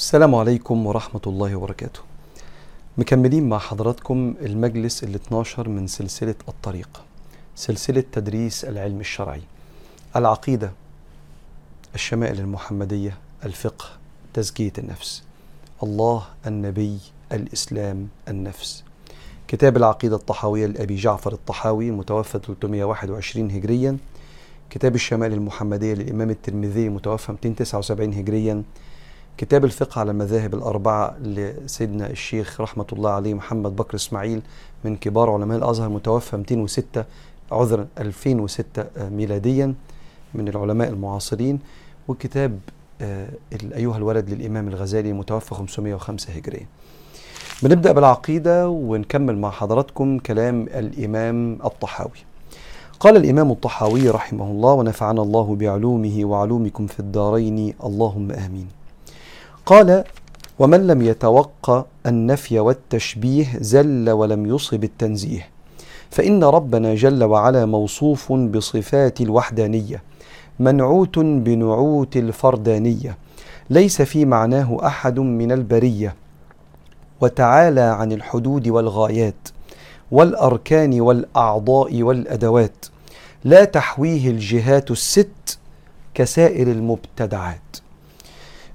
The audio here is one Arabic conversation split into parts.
السلام عليكم ورحمة الله وبركاته. مكملين مع حضراتكم المجلس ال 12 من سلسلة الطريق سلسلة تدريس العلم الشرعي. العقيدة الشمائل المحمدية الفقه تزكية النفس. الله النبي الإسلام النفس. كتاب العقيدة الطحاوية لأبي جعفر الطحاوي متوفى 321 هجريا. كتاب الشمائل المحمدية للإمام الترمذي متوفى 279 هجريا. كتاب الفقه على المذاهب الأربعة لسيدنا الشيخ رحمة الله عليه محمد بكر إسماعيل من كبار علماء الأزهر متوفى 206 عذرا 2006 ميلاديا من العلماء المعاصرين وكتاب آه، أيها الولد للإمام الغزالي متوفى 505 هجريا بنبدأ بالعقيدة ونكمل مع حضراتكم كلام الإمام الطحاوي. قال الإمام الطحاوي رحمه الله ونفعنا الله بعلومه وعلومكم في الدارين اللهم آمين. قال ومن لم يتوقع النفي والتشبيه زل ولم يصب التنزيه فإن ربنا جل وعلا موصوف بصفات الوحدانية منعوت بنعوت الفردانية ليس في معناه أحد من البرية وتعالى عن الحدود والغايات والأركان والأعضاء والأدوات لا تحويه الجهات الست كسائر المبتدعات.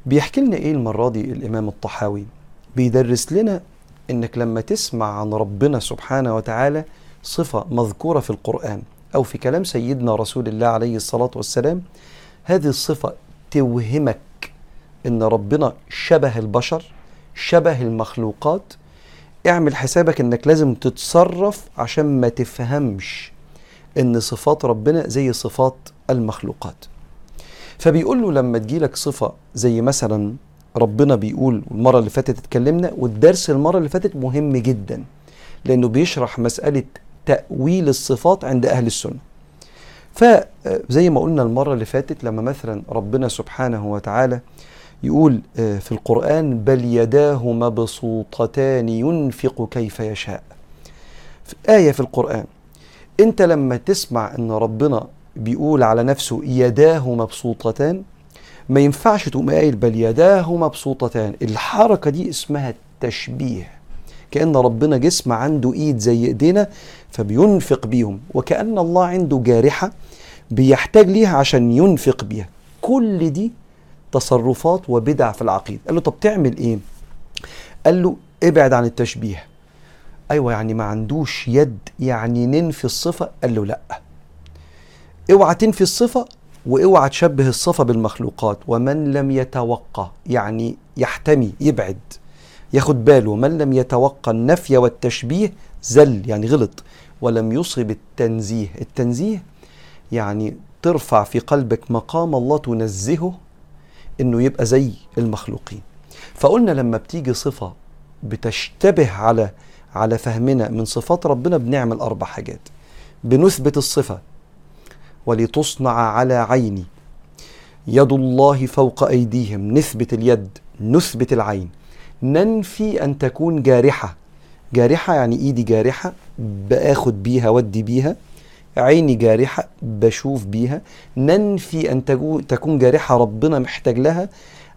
بيحكي لنا إيه المره دي الإمام الطحاوي؟ بيدرس لنا إنك لما تسمع عن ربنا سبحانه وتعالى صفة مذكورة في القرآن أو في كلام سيدنا رسول الله عليه الصلاة والسلام هذه الصفة توهمك إن ربنا شبه البشر شبه المخلوقات. اعمل حسابك إنك لازم تتصرف عشان ما تفهمش إن صفات ربنا زي صفات المخلوقات. فبيقول له لما تجيلك صفة زي مثلا ربنا بيقول المرة اللي فاتت اتكلمنا والدرس المرة اللي فاتت مهم جدا لأنه بيشرح مسألة تأويل الصفات عند أهل السنة. فزي ما قلنا المرة اللي فاتت لما مثلا ربنا سبحانه وتعالى يقول في القرآن بل يداه مبسوطتان ينفق كيف يشاء. في آية في القرآن أنت لما تسمع أن ربنا بيقول على نفسه يداه مبسوطتان. ما ينفعش تقوم قايل بل يداه مبسوطتان. الحركة دي اسمها التشبيه. كأن ربنا جسم عنده إيد زي إيدينا فبينفق بيهم. وكأن الله عنده جارحة بيحتاج ليها عشان ينفق بيها. كل دي تصرفات وبدع في العقيدة قال له طب تعمل إيه؟ قال له ابعد عن التشبيه. أيوه يعني ما عندوش يد يعني ننفي الصفة. قال له لأ. اوعى تنفي الصفة واوعى تشبه الصفة بالمخلوقات. ومن لم يتوقع يعني يحتمي يبعد ياخد باله من لم يتوقع النفي والتشبيه زل يعني غلط. ولم يصب التنزيه. التنزيه يعني ترفع في قلبك مقام الله تنزهه إنه يبقى زي المخلوقين. فقلنا لما بتيجي صفة بتشتبه على على فهمنا من صفات ربنا بنعمل أربع حاجات. بنثبت الصفة ولتصنع على عيني. يد الله فوق أيديهم نثبت اليد نثبت العين. ننفي أن تكون جارحة. جارحة يعني إيدي جارحة بآخد بيها ودي بيها. عيني جارحة بشوف بيها. ننفي أن تكون جارحة ربنا محتاج لها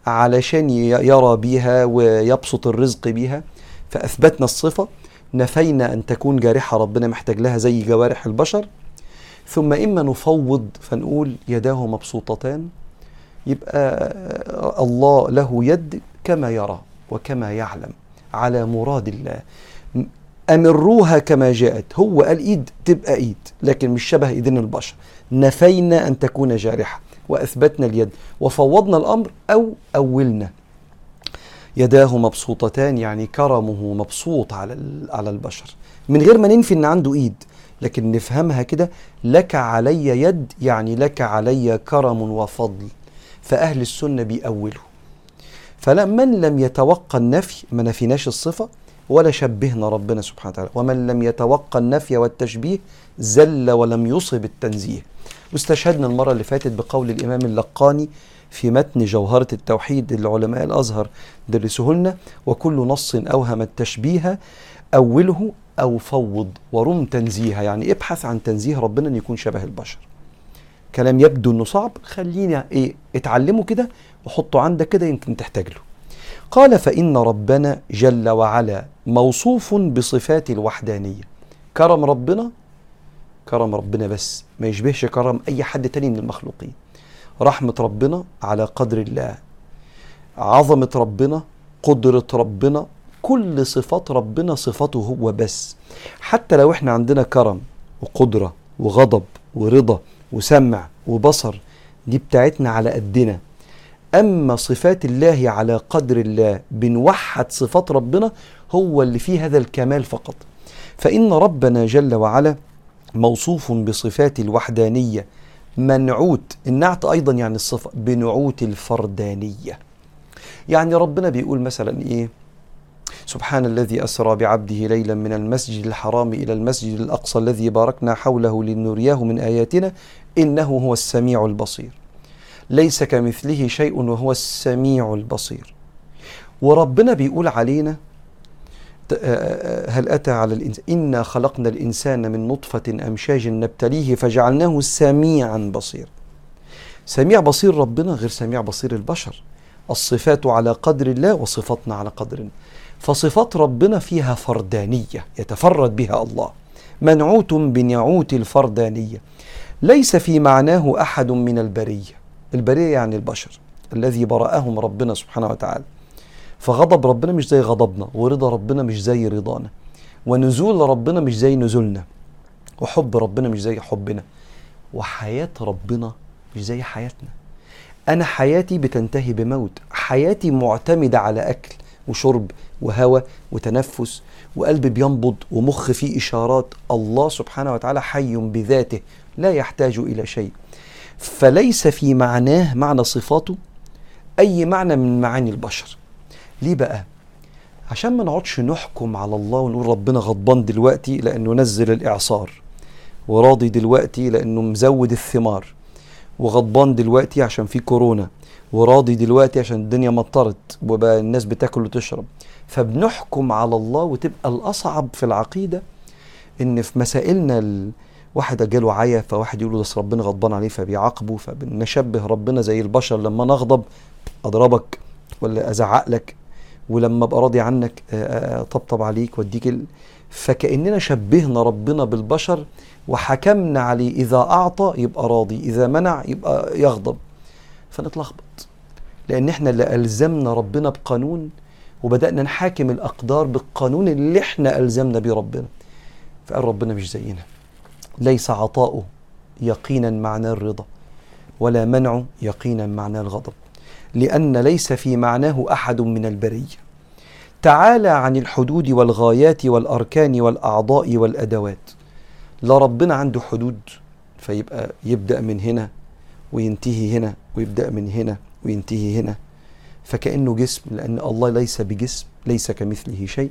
علشان يرى بيها ويبسط الرزق بيها. فأثبتنا الصفة نفينا أن تكون جارحة ربنا محتاج لها زي جوارح البشر. ثم إما نفوض فنقول يداه مبسوطتان يبقى الله له يد كما يرى وكما يعلم على مراد الله. أمروها كما جاءت؟ هو قال إيد تبقى إيد لكن مش شبه إيدين البشر. نفينا أن تكون جارحة وأثبتنا اليد وفوضنا الأمر أو أولنا. يداه مبسوطتان يعني كرمه مبسوط على على البشر. من غير ما ننفي إن عنده إيد لكن نفهمها كده لك علي يد يعني لك علي كرم وفضل فأهل السنة بيأولوا. فمن لم يتوقع النفي ما نفيناش الصفة ولا شبهنا ربنا سبحانه وتعالى. ومن لم يتوقع النفي والتشبيه زل ولم يصب التنزيه. واستشهدنا المرة اللي فاتت بقول الإمام اللقاني في متن جوهرة التوحيد العلماء الأزهر درسوه لنا وكل نص أوهم التشبيه أوله أو فوض ورم تنزيها. يعني ابحث عن تنزيه ربنا أن يكون شبه البشر. كلام يبدو أنه صعب. خلينا إيه اتعلمه كده وحطه عندك كده يمكن تحتاج له. قال فإن ربنا جل وعلا موصوف بصفات الوحدانية. كرم ربنا؟ كرم ربنا بس. ما يشبهش كرم أي حد تاني من المخلوقين. رحمة ربنا على قدر الله. عظمة ربنا قدرة ربنا كل صفات ربنا صفاته هو بس. حتى لو إحنا عندنا كرم وقدرة وغضب ورضا وسمع وبصر دي بتاعتنا على قدنا. أما صفات الله على قدر الله بنوحد صفات ربنا هو اللي فيه هذا الكمال فقط. فإن ربنا جل وعلا موصوف بصفات الوحدانية منعوت النعت أيضا يعني الصفة بنعوت الفردانية. يعني ربنا بيقول مثلا إيه؟ سبحان الذي أسرى بعبده ليلا من المسجد الحرام إلى المسجد الأقصى الذي باركنا حوله لنرياه من آياتنا إنه هو السميع البصير. ليس كمثله شيء وهو السميع البصير. وربنا بيقول علينا هل أتى على الإنسان إنا خلقنا الإنسان من نطفة أمشاج نبتليه فجعلناه سميعا بصير. سميع بصير ربنا غير سميع بصير البشر. الصفات على قدر الله وصفاتنا على قدر الله. فصفات ربنا فيها فردانية يتفرد بها الله. منعوت بنعوت الفردانية. ليس في معناه أحد من البرية. البرية يعني البشر الذي برأهم ربنا سبحانه وتعالى. فغضب ربنا مش زي غضبنا ورضا ربنا مش زي رضانا. ونزول ربنا مش زي نزولنا. وحب ربنا مش زي حبنا. وحياة ربنا مش زي حياتنا. أنا حياتي بتنتهي بموت. حياتي معتمدة على أكل وشرب وهوى وتنفس وقلب بينبض ومخ فيه إشارات الله سبحانه وتعالى حي بذاته لا يحتاج إلى شيء. فليس في معناه معنى صفاته أي معنى من معاني البشر. ليه بقى؟ عشان ما نقعدش نحكم على الله ونقول ربنا غضبان دلوقتي لأنه نزل الإعصار وراضي دلوقتي لأنه مزود الثمار وغضبان دلوقتي عشان في كورونا. وراضي دلوقتي عشان الدنيا مطرت وبقى الناس بتاكل وتشرب. فبنحكم على الله وتبقى الأصعب في العقيدة إن في مسائلنا واحد جاله عيا فواحد يقول له ده ربنا غضبان عليه فبيعاقبه فبنشبه ربنا زي البشر لما نغضب أضربك ولا أزعق لك ولما أبقى راضي عنك طبطب عليك وأديك ال... فكأننا شبهنا ربنا بالبشر وحكمنا عليه إذا أعطى يبقى راضي إذا منع يبقى يغضب. فنتلخبط. لأن إحنا اللي ألزمنا ربنا بقانون وبدأنا نحاكم الأقدار بالقانون اللي إحنا ألزمنا بيه ربنا. فقال ربنا مش زينا. ليس عطاؤه يقينا معنى الرضا ولا منعه يقينا معنى الغضب. لأن ليس في معناه أحد من البرية. تعالى عن الحدود والغايات والأركان والأعضاء والأدوات. لا ربنا عنده حدود فيبقى يبدأ من هنا وينتهي هنا ويبدأ من هنا وينتهي هنا. فكأنه جسم لأن الله ليس بجسم ليس كمثله شيء.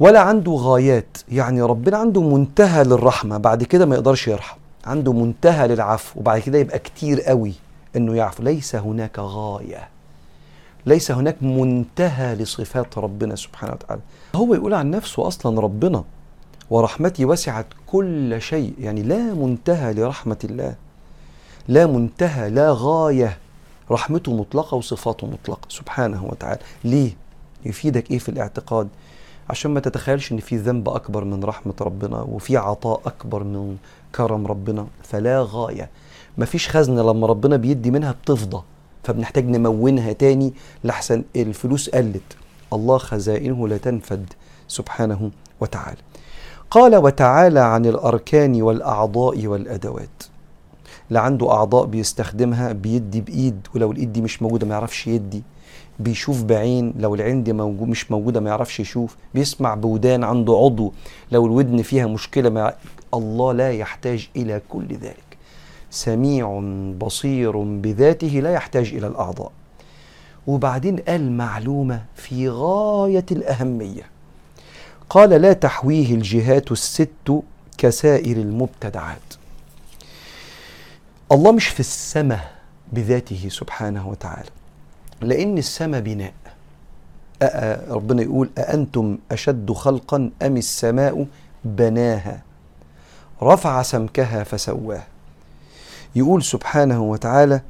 ولا عنده غايات. يعني ربنا عنده منتهى للرحمة بعد كده ما يقدرش يرحم. عنده منتهى للعفو وبعد كده يبقى كتير قوي إنه يعفو. ليس هناك غاية. ليس هناك منتهى لصفات ربنا سبحانه وتعالى. هو يقول عن نفسه أصلا ربنا ورحمتي وسعت كل شيء. يعني لا منتهى لرحمة الله. لا منتهى لا غاية. رحمته مطلقة وصفاته مطلقة. سبحانه وتعالى. ليه؟ يفيدك إيه في الاعتقاد؟ عشان ما تتخيلش إن في ذنب أكبر من رحمة ربنا وفي عطاء أكبر من كرم ربنا. فلا غاية. مفيش خزنة لما ربنا بيدي منها بتفضى. فبنحتاج نمونها تاني لحسن الفلوس قلت. الله خزائنه لا تنفد. سبحانه وتعالى. قال وتعالى عن الأركان والأعضاء والأدوات. لا عنده أعضاء بيستخدمها بيدي بإيد ولو الإيد دي مش موجودة ما يعرفش يدي. بيشوف بعين لو العين دي موجود مش موجودة ما يعرفش يشوف. بيسمع بودان عنده عضو. لو الودن فيها مشكلة ما الله لا يحتاج إلى كل ذلك. سميع بصير بذاته لا يحتاج إلى الأعضاء. وبعدين قال معلومة في غاية الأهمية. قال لا تحويه الجهات الست كسائر المبتدعات. الله مش في السماء بذاته سبحانه وتعالى لأن السماء بناء. ربنا يقول أأنتم أشد خلقا أم السماء بناها؟ رفع سمكها فسواها يقول سبحانه وتعالى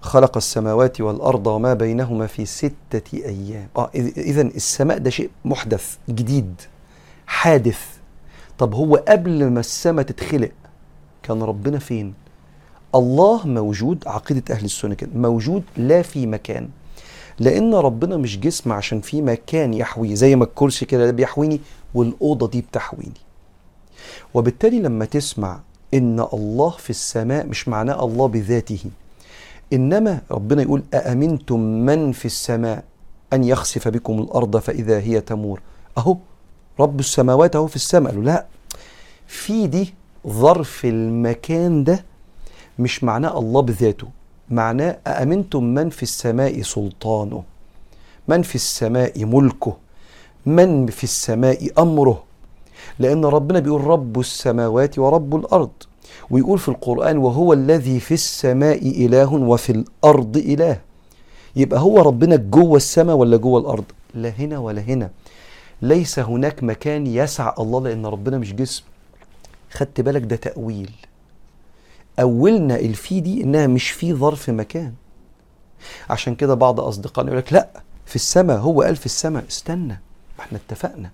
خلق السماوات والأرض وما بينهما في ستة أيام. آه إذا السماء ده شيء محدث جديد حادث. طب هو قبل ما السماء تتخلق كان ربنا فين؟ الله موجود عقيدة أهل السنة كده موجود لا في مكان. لأن ربنا مش جسم عشان في مكان يحويه زي ما الكرسي كده ده بيحويني والأوضة دي بتحويني. وبالتالي لما تسمع إن الله في السماء مش معناه الله بذاته إنما ربنا يقول أأمنتم من في السماء أن يخسف بكم الأرض فإذا هي تمور؟ أهو رب السماوات أهو في السماء. قالوا لا في دي ظرف المكان ده مش معناه الله بذاته معناه أأمنتم من في السماء سلطانه من في السماء ملكه من في السماء أمره. لأن ربنا بيقول رب السماوات ورب الأرض ويقول في القرآن وهو الذي في السماء إله وفي الأرض إله. يبقى هو ربنا جوه السماء ولا جوه الأرض؟ لا هنا ولا هنا. ليس هناك مكان يسع الله لأن ربنا مش جسم. خدت بالك ده تأويل. أولنا الفي دي إنها مش في ظرف مكان. عشان كده بعض أصدقائنا يقول لك لا في السماء هو قال في السماء. استنى ما إحنا اتفقنا.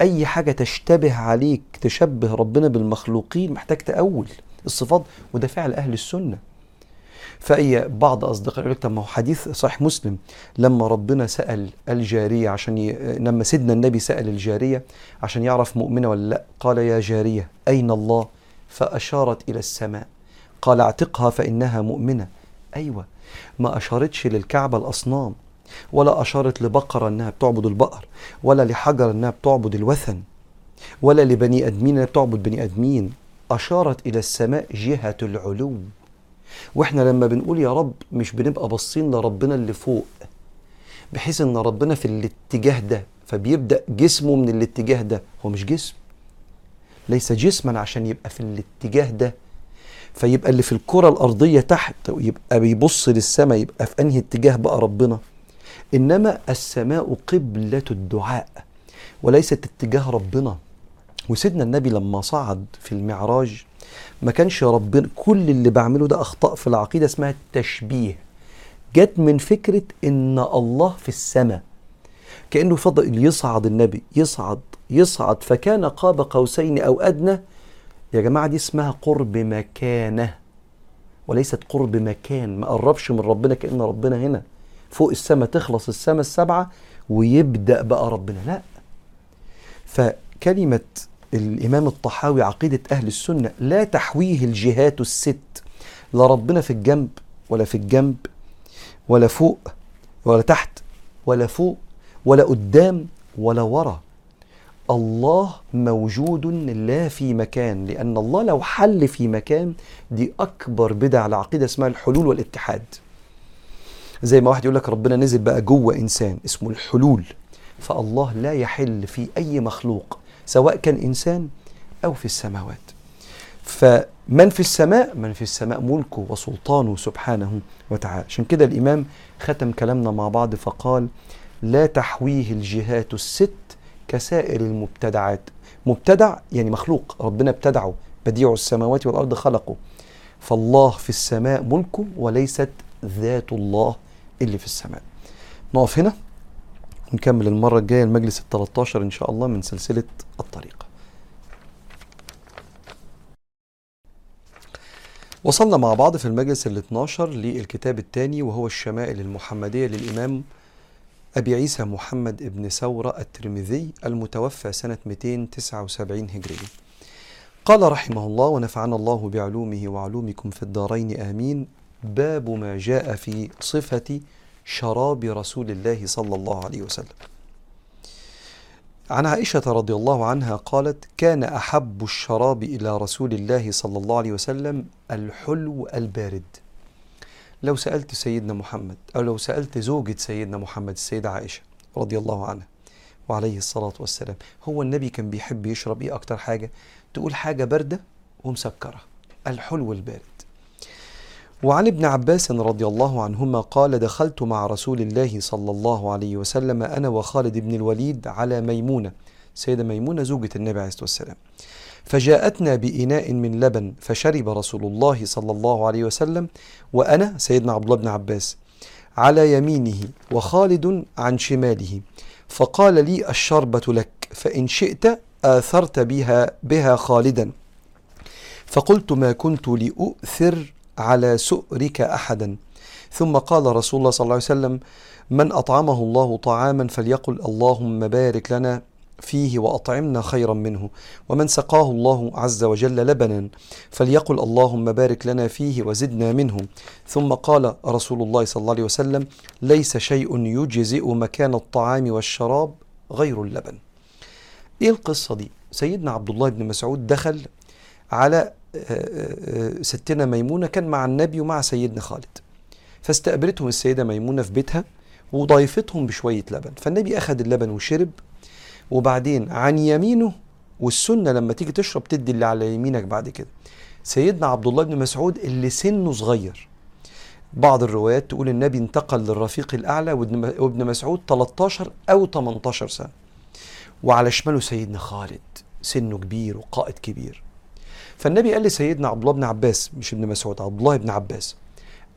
أي حاجة تشتبه عليك تشبه ربنا بالمخلوقين محتاج تأول الصفات وده فعل أهل السنة. فاي بعض اصدقائي يقول لك طب ما هو حديث صحيح مسلم. لما ربنا سأل الجارية عشان ي... لما سيدنا النبي سأل الجارية عشان يعرف مؤمنة ولا لا قال يا جارية أين الله؟ فأشارت إلى السماء. قال اعتقها فإنها مؤمنة. أيوه ما أشارتش للكعبة الأصنام ولا أشارت لبقرة أنها بتعبد البقر ولا لحجر أنها بتعبد الوثن ولا لبني أدمين أنها بتعبد بني أدمين. أشارت إلى السماء جهة العلو. وإحنا لما بنقول يا رب مش بنبقى باصين لربنا اللي فوق بحيث إن ربنا في الاتجاه ده فبيبدأ جسمه من الاتجاه ده. هو مش جسم ليس جسما عشان يبقى في الاتجاه ده فيبقى اللي في الكرة الأرضية تحت يبقى بيبص للسماء يبقى في أنهي اتجاه بقى ربنا. إنما السماء قبلة الدعاء وليست اتجاه ربنا. وسيدنا النبي لما صعد في المعراج ما كانش ربنا كل اللي بعمله ده أخطاء في العقيدة اسمها التشبيه. جت من فكرة إن الله في السماء. كأنه فضل يصعد النبي يصعد يصعد فكان قاب قوسين أو أدنى يا جماعة دي اسمها قرب مكانة وليست قرب مكان. ما قربش من ربنا كأن ربنا هنا. فوق السماء تخلص السماء السبعة ويبدأ بقى ربنا. لا. فكلمة الإمام الطحاوي عقيدة أهل السنة لا تحويه الجهات الست لا ربنا في الجنب ولا في الجنب ولا فوق ولا تحت ولا فوق ولا قدام ولا ورا. الله موجود لا في مكان لأن الله لو حل في مكان دي أكبر بدع العقيدة اسمها الحلول والاتحاد. زي ما واحد يقول لك ربنا نزل بقى جوه إنسان اسمه الحلول فالله لا يحل في أي مخلوق سواء كان إنسان أو في السماوات. فمن في السماء من في السماء ملكه وسلطانه سبحانه وتعالى. عشان كده الإمام ختم كلامنا مع بعض فقال لا تحويه الجهات الست كسائر المبتدعات. مبتدع يعني مخلوق ربنا ابتدعه. بديع السماوات والأرض خلقه. فالله في السماء ملكه وليست ذات الله اللي في السماء. نقف هنا. ونكمل المرة الجاية المجلس ال 13 إن شاء الله من سلسلة الطريقة وصلنا مع بعض في المجلس ال 12 للكتاب الثاني وهو الشمائل المحمدية للإمام أبي عيسى محمد ابن ثورة الترمذي المتوفى سنة 279 هجرية قال رحمه الله ونفعنا الله بعلومه وعلومكم في الدارين آمين باب ما جاء في صفة شراب رسول الله صلى الله عليه وسلم. عن عائشة رضي الله عنها قالت: كان أحب الشراب إلى رسول الله صلى الله عليه وسلم الحلو البارد. لو سألت سيدنا محمد أو لو سألت زوجة سيدنا محمد السيدة عائشة رضي الله عنها وعليه الصلاة والسلام هو النبي كان بيحب يشرب إيه أكتر حاجة؟ تقول حاجة باردة ومسكرة الحلو البارد وعن ابن عباس رضي الله عنهما قال دخلت مع رسول الله صلى الله عليه وسلم أنا وخالد بن الوليد على ميمونة. سيدة ميمونة زوجة النبي عليه الصلاة والسلام. فجاءتنا بإناء من لبن فشرب رسول الله صلى الله عليه وسلم وأنا سيدنا عبد الله بن عباس على يمينه وخالد عن شماله. فقال لي الشربة لك فإن شئت آثرت بها بها خالدا. فقلت ما كنت لأؤثر على سؤرك أحدا. ثم قال رسول الله صلى الله عليه وسلم من أطعمه الله طعاما فليقل اللهم بارك لنا فيه وأطعمنا خيرا منه. ومن سقاه الله عز وجل لبنا فليقل اللهم بارك لنا فيه وزدنا منه. ثم قال رسول الله صلى الله عليه وسلم ليس شيء يجزئ مكان الطعام والشراب غير اللبن. إيه القصة دي؟ سيدنا عبد الله بن مسعود دخل على ستنا ميمونة كان مع النبي ومع سيدنا خالد. فاستقبلتهم السيدة ميمونة في بيتها وضيفتهم بشوية لبن. فالنبي أخذ اللبن وشرب وبعدين عن يمينه والسنة لما تيجي تشرب تدي اللي على يمينك بعد كده. سيدنا عبد الله بن مسعود اللي سنه صغير. بعض الروايات تقول النبي انتقل للرفيق الأعلى وابن مسعود 13 أو 18 سنة. وعلى شماله سيدنا خالد سنه كبير وقائد كبير. فالنبي قال لسيدنا عبد الله بن عباس مش ابن مسعود عبد الله بن عباس.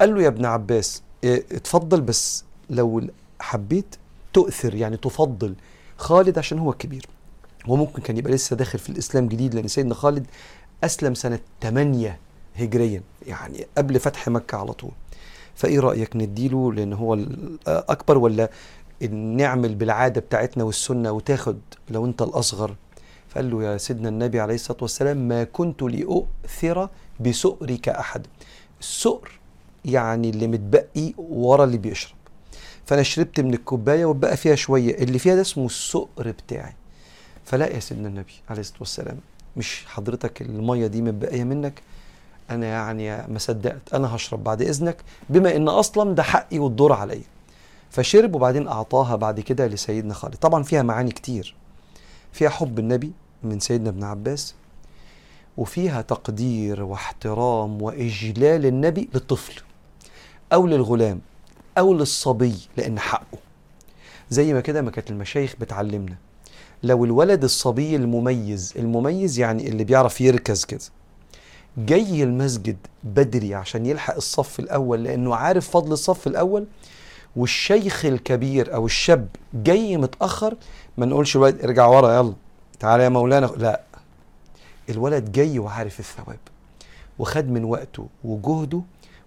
قال له يا ابن عباس آه، اتفضل بس لو حبيت تؤثر يعني تفضل خالد عشان هو الكبير وممكن كان يبقى لسه داخل في الإسلام جديد لأن سيدنا خالد أسلم سنة 8 هجريا يعني قبل فتح مكة على طول. فإيه رأيك نديله؟ لأن هو الاكبر ولا نعمل بالعادة بتاعتنا والسنة وتاخد لو أنت الأصغر؟ فقال له يا سيدنا النبي عليه الصلاة والسلام ما كنت لأؤثر بسؤرك أحد. السؤر يعني اللي متبقي ورا اللي بيشرب. فأنا شربت من الكوباية وبقى فيها شوية اللي فيها ده اسمه السؤر بتاعي. فلا يا سيدنا النبي عليه الصلاة والسلام مش حضرتك المية دي متبقية منك؟ أنا يعني ما صدقت أنا هشرب بعد إذنك بما إن أصلا ده حقي والدور عليا. فشرب وبعدين أعطاها بعد كده لسيدنا خالد. طبعا فيها معاني كتير. فيها حب النبي من سيدنا ابن عباس وفيها تقدير واحترام وإجلال النبي للطفل أو للغلام. أو للصبي لأن حقه. زي ما كده ما كانت المشايخ بتعلمنا. لو الولد الصبي المميز المميز يعني اللي بيعرف يركز كده جاي المسجد بدري عشان يلحق الصف الأول لأنه عارف فضل الصف الأول والشيخ الكبير أو الشاب جاي متأخر ما نقولش الولد ارجع ورا يلا تعالى يا مولانا. لا. الولد جاي وعارف الثواب وخد من وقته وجهده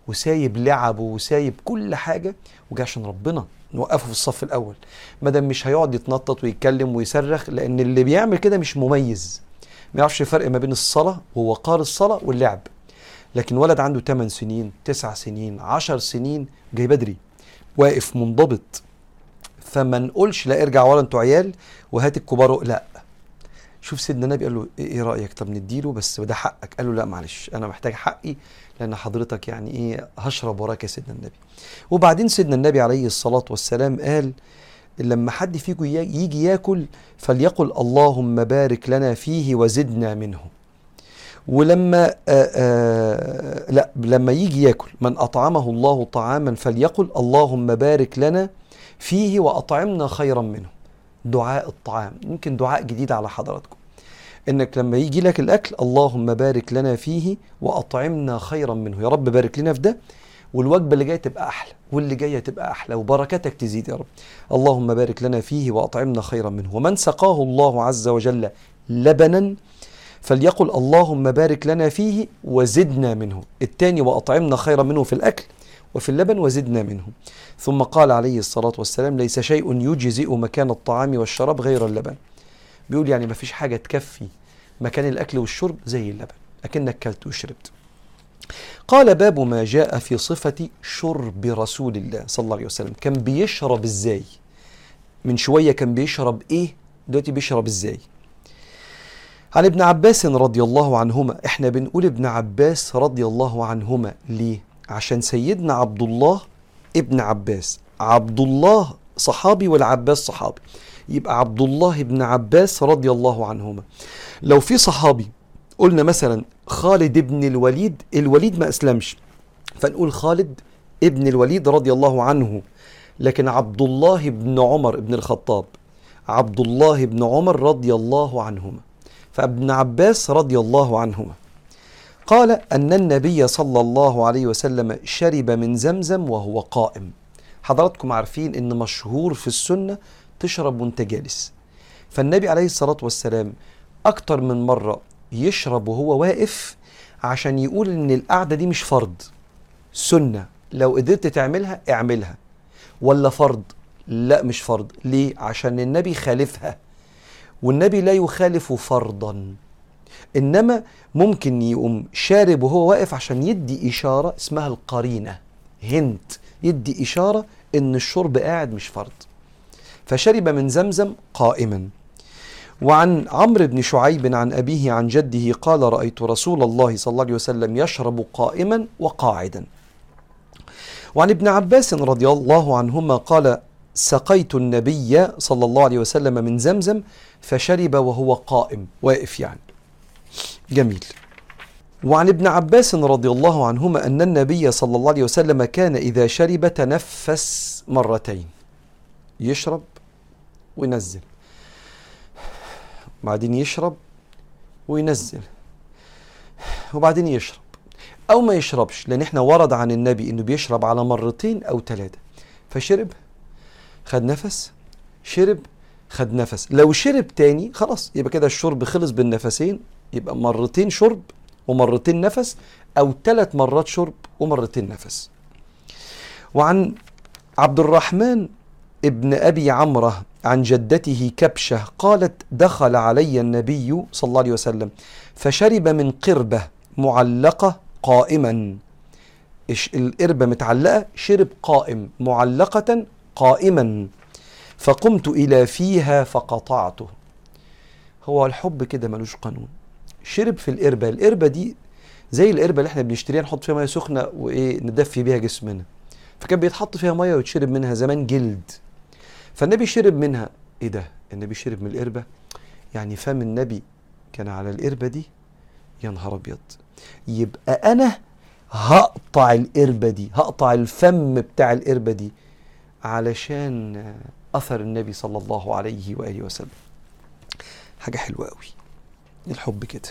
وسايب لعبه وسايب كل حاجة وجا عشان ربنا نوقفه في الصف الأول. ما دام مش هيقعد يتنطط ويتكلم ويصرخ لأن اللي بيعمل كده مش مميز. ما يعرفش الفرق ما بين الصلاة ووقار الصلاة واللعب. لكن ولد عنده 8 سنين 9 سنين 10 سنين جاي بدري واقف منضبط. فما نقولش لا ارجع ورا أنتوا عيال وهات الكبار لا. شوف سيدنا النبي قال له إيه رأيك؟ طب نديله؟ بس ده حقك. قال له لا معلش أنا محتاج حقي لأن حضرتك يعني إيه هشرب وراك يا سيدنا النبي. وبعدين سيدنا النبي عليه الصلاة والسلام قال لما حد فيكم يجي ياكل فليقل اللهم بارك لنا فيه وزدنا منه. ولما آآ آآ لا لما يجي ياكل من أطعمه الله طعاما فليقل اللهم بارك لنا فيه وأطعمنا خيرا منه. دعاء الطعام يمكن دعاء جديد على حضراتكم. إنك لما يجي لك الأكل اللهم بارك لنا فيه وأطعمنا خيرا منه. يا رب بارك لنا في ده والوجبة اللي جاية تبقى أحلى واللي جاية تبقى أحلى وبركاتك تزيد يا رب. اللهم بارك لنا فيه وأطعمنا خيرا منه. ومن سقاه الله عز وجل لبنا فليقل اللهم بارك لنا فيه وزدنا منه. الثاني وأطعمنا خيرا منه في الأكل وفي اللبن وزدنا منه. ثم قال عليه الصلاة والسلام ليس شيء يجزئ مكان الطعام والشراب غير اللبن. بيقول يعني ما فيش حاجة تكفي مكان الأكل والشرب زي اللبن أكنك كلت وشربت. قال باب ما جاء في صفة شرب رسول الله صلى الله عليه وسلم. كان بيشرب إزاي؟ من شوية كان بيشرب إيه؟ دلوقتي بيشرب إزاي؟ عن ابن عباس رضي الله عنهما. إحنا بنقول ابن عباس رضي الله عنهما ليه؟ عشان سيدنا عبد الله ابن عباس. عبد الله صحابي والعباس صحابي. يبقى عبد الله بن عباس رضي الله عنهما. لو في صحابي قلنا مثلا خالد بن الوليد الوليد ما أسلمش. فنقول خالد ابن الوليد رضي الله عنه. لكن عبد الله بن عمر بن الخطاب. عبد الله بن عمر رضي الله عنهما. فابن عباس رضي الله عنهما. قال أن النبي صلى الله عليه وسلم شرب من زمزم وهو قائم. حضراتكم عارفين إن مشهور في السنة تشرب وأنت جالس. فالنبي عليه الصلاة والسلام أكتر من مرة يشرب وهو واقف عشان يقول إن القعدة دي مش فرض. سنة. لو قدرت تعملها اعملها. ولا فرض؟ لا مش فرض. ليه؟ عشان النبي خالفها. والنبي لا يخالف فرضا. إنما ممكن يقوم شارب وهو واقف عشان يدي إشارة اسمها القرينة. هنت يدي إشارة إن الشرب قاعد مش فرض فشرب من زمزم قائما. وعن عمرو بن شعيب عن أبيه عن جده قال رأيت رسول الله صلى الله عليه وسلم يشرب قائما وقاعدا. وعن ابن عباس رضي الله عنهما قال سقيت النبي صلى الله عليه وسلم من زمزم فشرب وهو قائم. واقف يعني. جميل. وعن ابن عباس رضي الله عنهما أن النبي صلى الله عليه وسلم كان إذا شرب تنفس مرتين. يشرب وينزل. بعدين يشرب وينزل. وبعدين يشرب. أو ما يشربش لأن إحنا ورد عن النبي إنه بيشرب على مرتين أو ثلاثة فشرب خد نفس. شرب خد نفس. لو شرب تاني خلاص يبقى كده الشرب خلص بالنفسين. يبقى مرتين شرب ومرتين نفس أو ثلاث مرات شرب ومرتين نفس. وعن عبد الرحمن ابن أبي عمرة عن جدته كبشة قالت دخل علي النبي صلى الله عليه وسلم فشرب من قربة معلقة قائما. القربة متعلقة؟ شرب قائم معلقة قائما. فقمت إلى فيها فقطعته. هو الحب كده ملوش قانون. شرب في القربة. القربة دي زي القربة اللي إحنا بنشتريها نحط فيها مية سخنة وإيه ندفي بيها جسمنا. فكان بيتحط فيها مية ويتشرب منها زمان جلد. فالنبي شرب منها إيه ده؟ النبي شرب من القربة. يعني فم النبي كان على القربة دي؟ يا نهار أبيض. يبقى أنا هقطع القربة دي هقطع الفم بتاع القربة دي علشان أثر النبي صلى الله عليه وآله وسلم. حاجة حلوة قوي الحب كده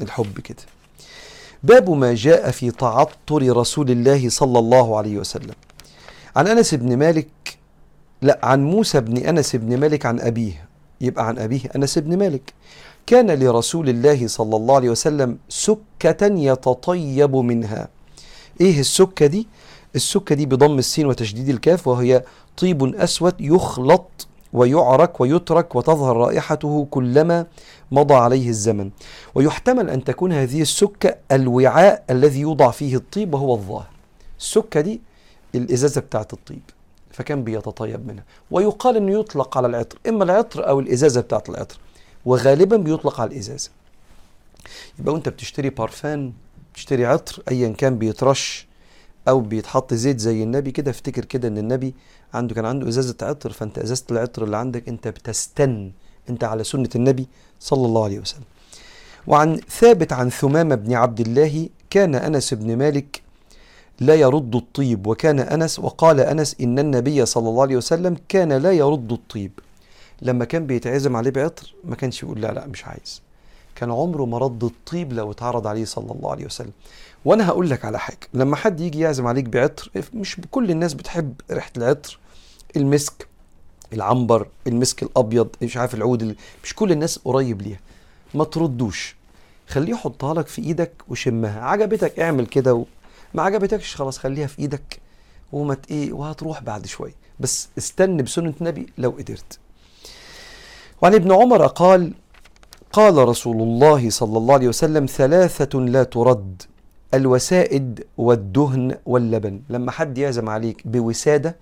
الحب كده. باب ما جاء في تعطر رسول الله صلى الله عليه وسلم. عن أنس بن مالك لا عن موسى بن أنس بن مالك عن أبيه. يبقى عن أبيه أنس بن مالك. كان لرسول الله صلى الله عليه وسلم سكة يتطيب منها. إيه السكة دي؟ السكة دي بضم السين وتشديد الكاف وهي طيب أسود يخلط ويعرك ويترك وتظهر رائحته كلما مضى عليه الزمن. ويحتمل أن تكون هذه السكة الوعاء الذي يوضع فيه الطيب وهو الظاهر. السكة دي الإزازة بتاعت الطيب فكان بيتطيب منها. ويقال إنه يطلق على العطر إما العطر أو الإزازة بتاعت العطر وغالبا بيطلق على الإزازة. يبقى وأنت بتشتري بارفان بتشتري عطر ايا كان بيترش أو بيتحط زيت زي النبي كده. افتكر كده إن النبي عنده كان عنده إزازة عطر فأنت إزازة العطر اللي عندك أنت بتستن أنت على سنة النبي صلى الله عليه وسلم. وعن ثابت عن ثمامة بن عبد الله كان أنس بن مالك لا يرد الطيب وكان أنس وقال أنس إن النبي صلى الله عليه وسلم كان لا يرد الطيب. لما كان بيتعزم عليه بعطر ما كانش يقول لا لا مش عايز. كان عمره ما رد الطيب لو اتعرض عليه صلى الله عليه وسلم. وأنا هقول لك على حاجة. لما حد يجي يعزم عليك بعطر مش كل الناس بتحب ريحة العطر. المسك العنبر المسك الأبيض مش عارف العود مش كل الناس قريب ليها. ما تردوش. خليه يحطها لك في إيدك وشمها. عجبتك اعمل كده و... ما عجبتكش خلاص خليها في إيدك وما إيه وهتروح بعد شوية. بس استنى بسنة النبي لو قدرت. وعن ابن عمر قال قال رسول الله صلى الله عليه وسلم ثلاثة لا ترد. الوسائد والدهن واللبن. لما حد يعزم عليك بوسادة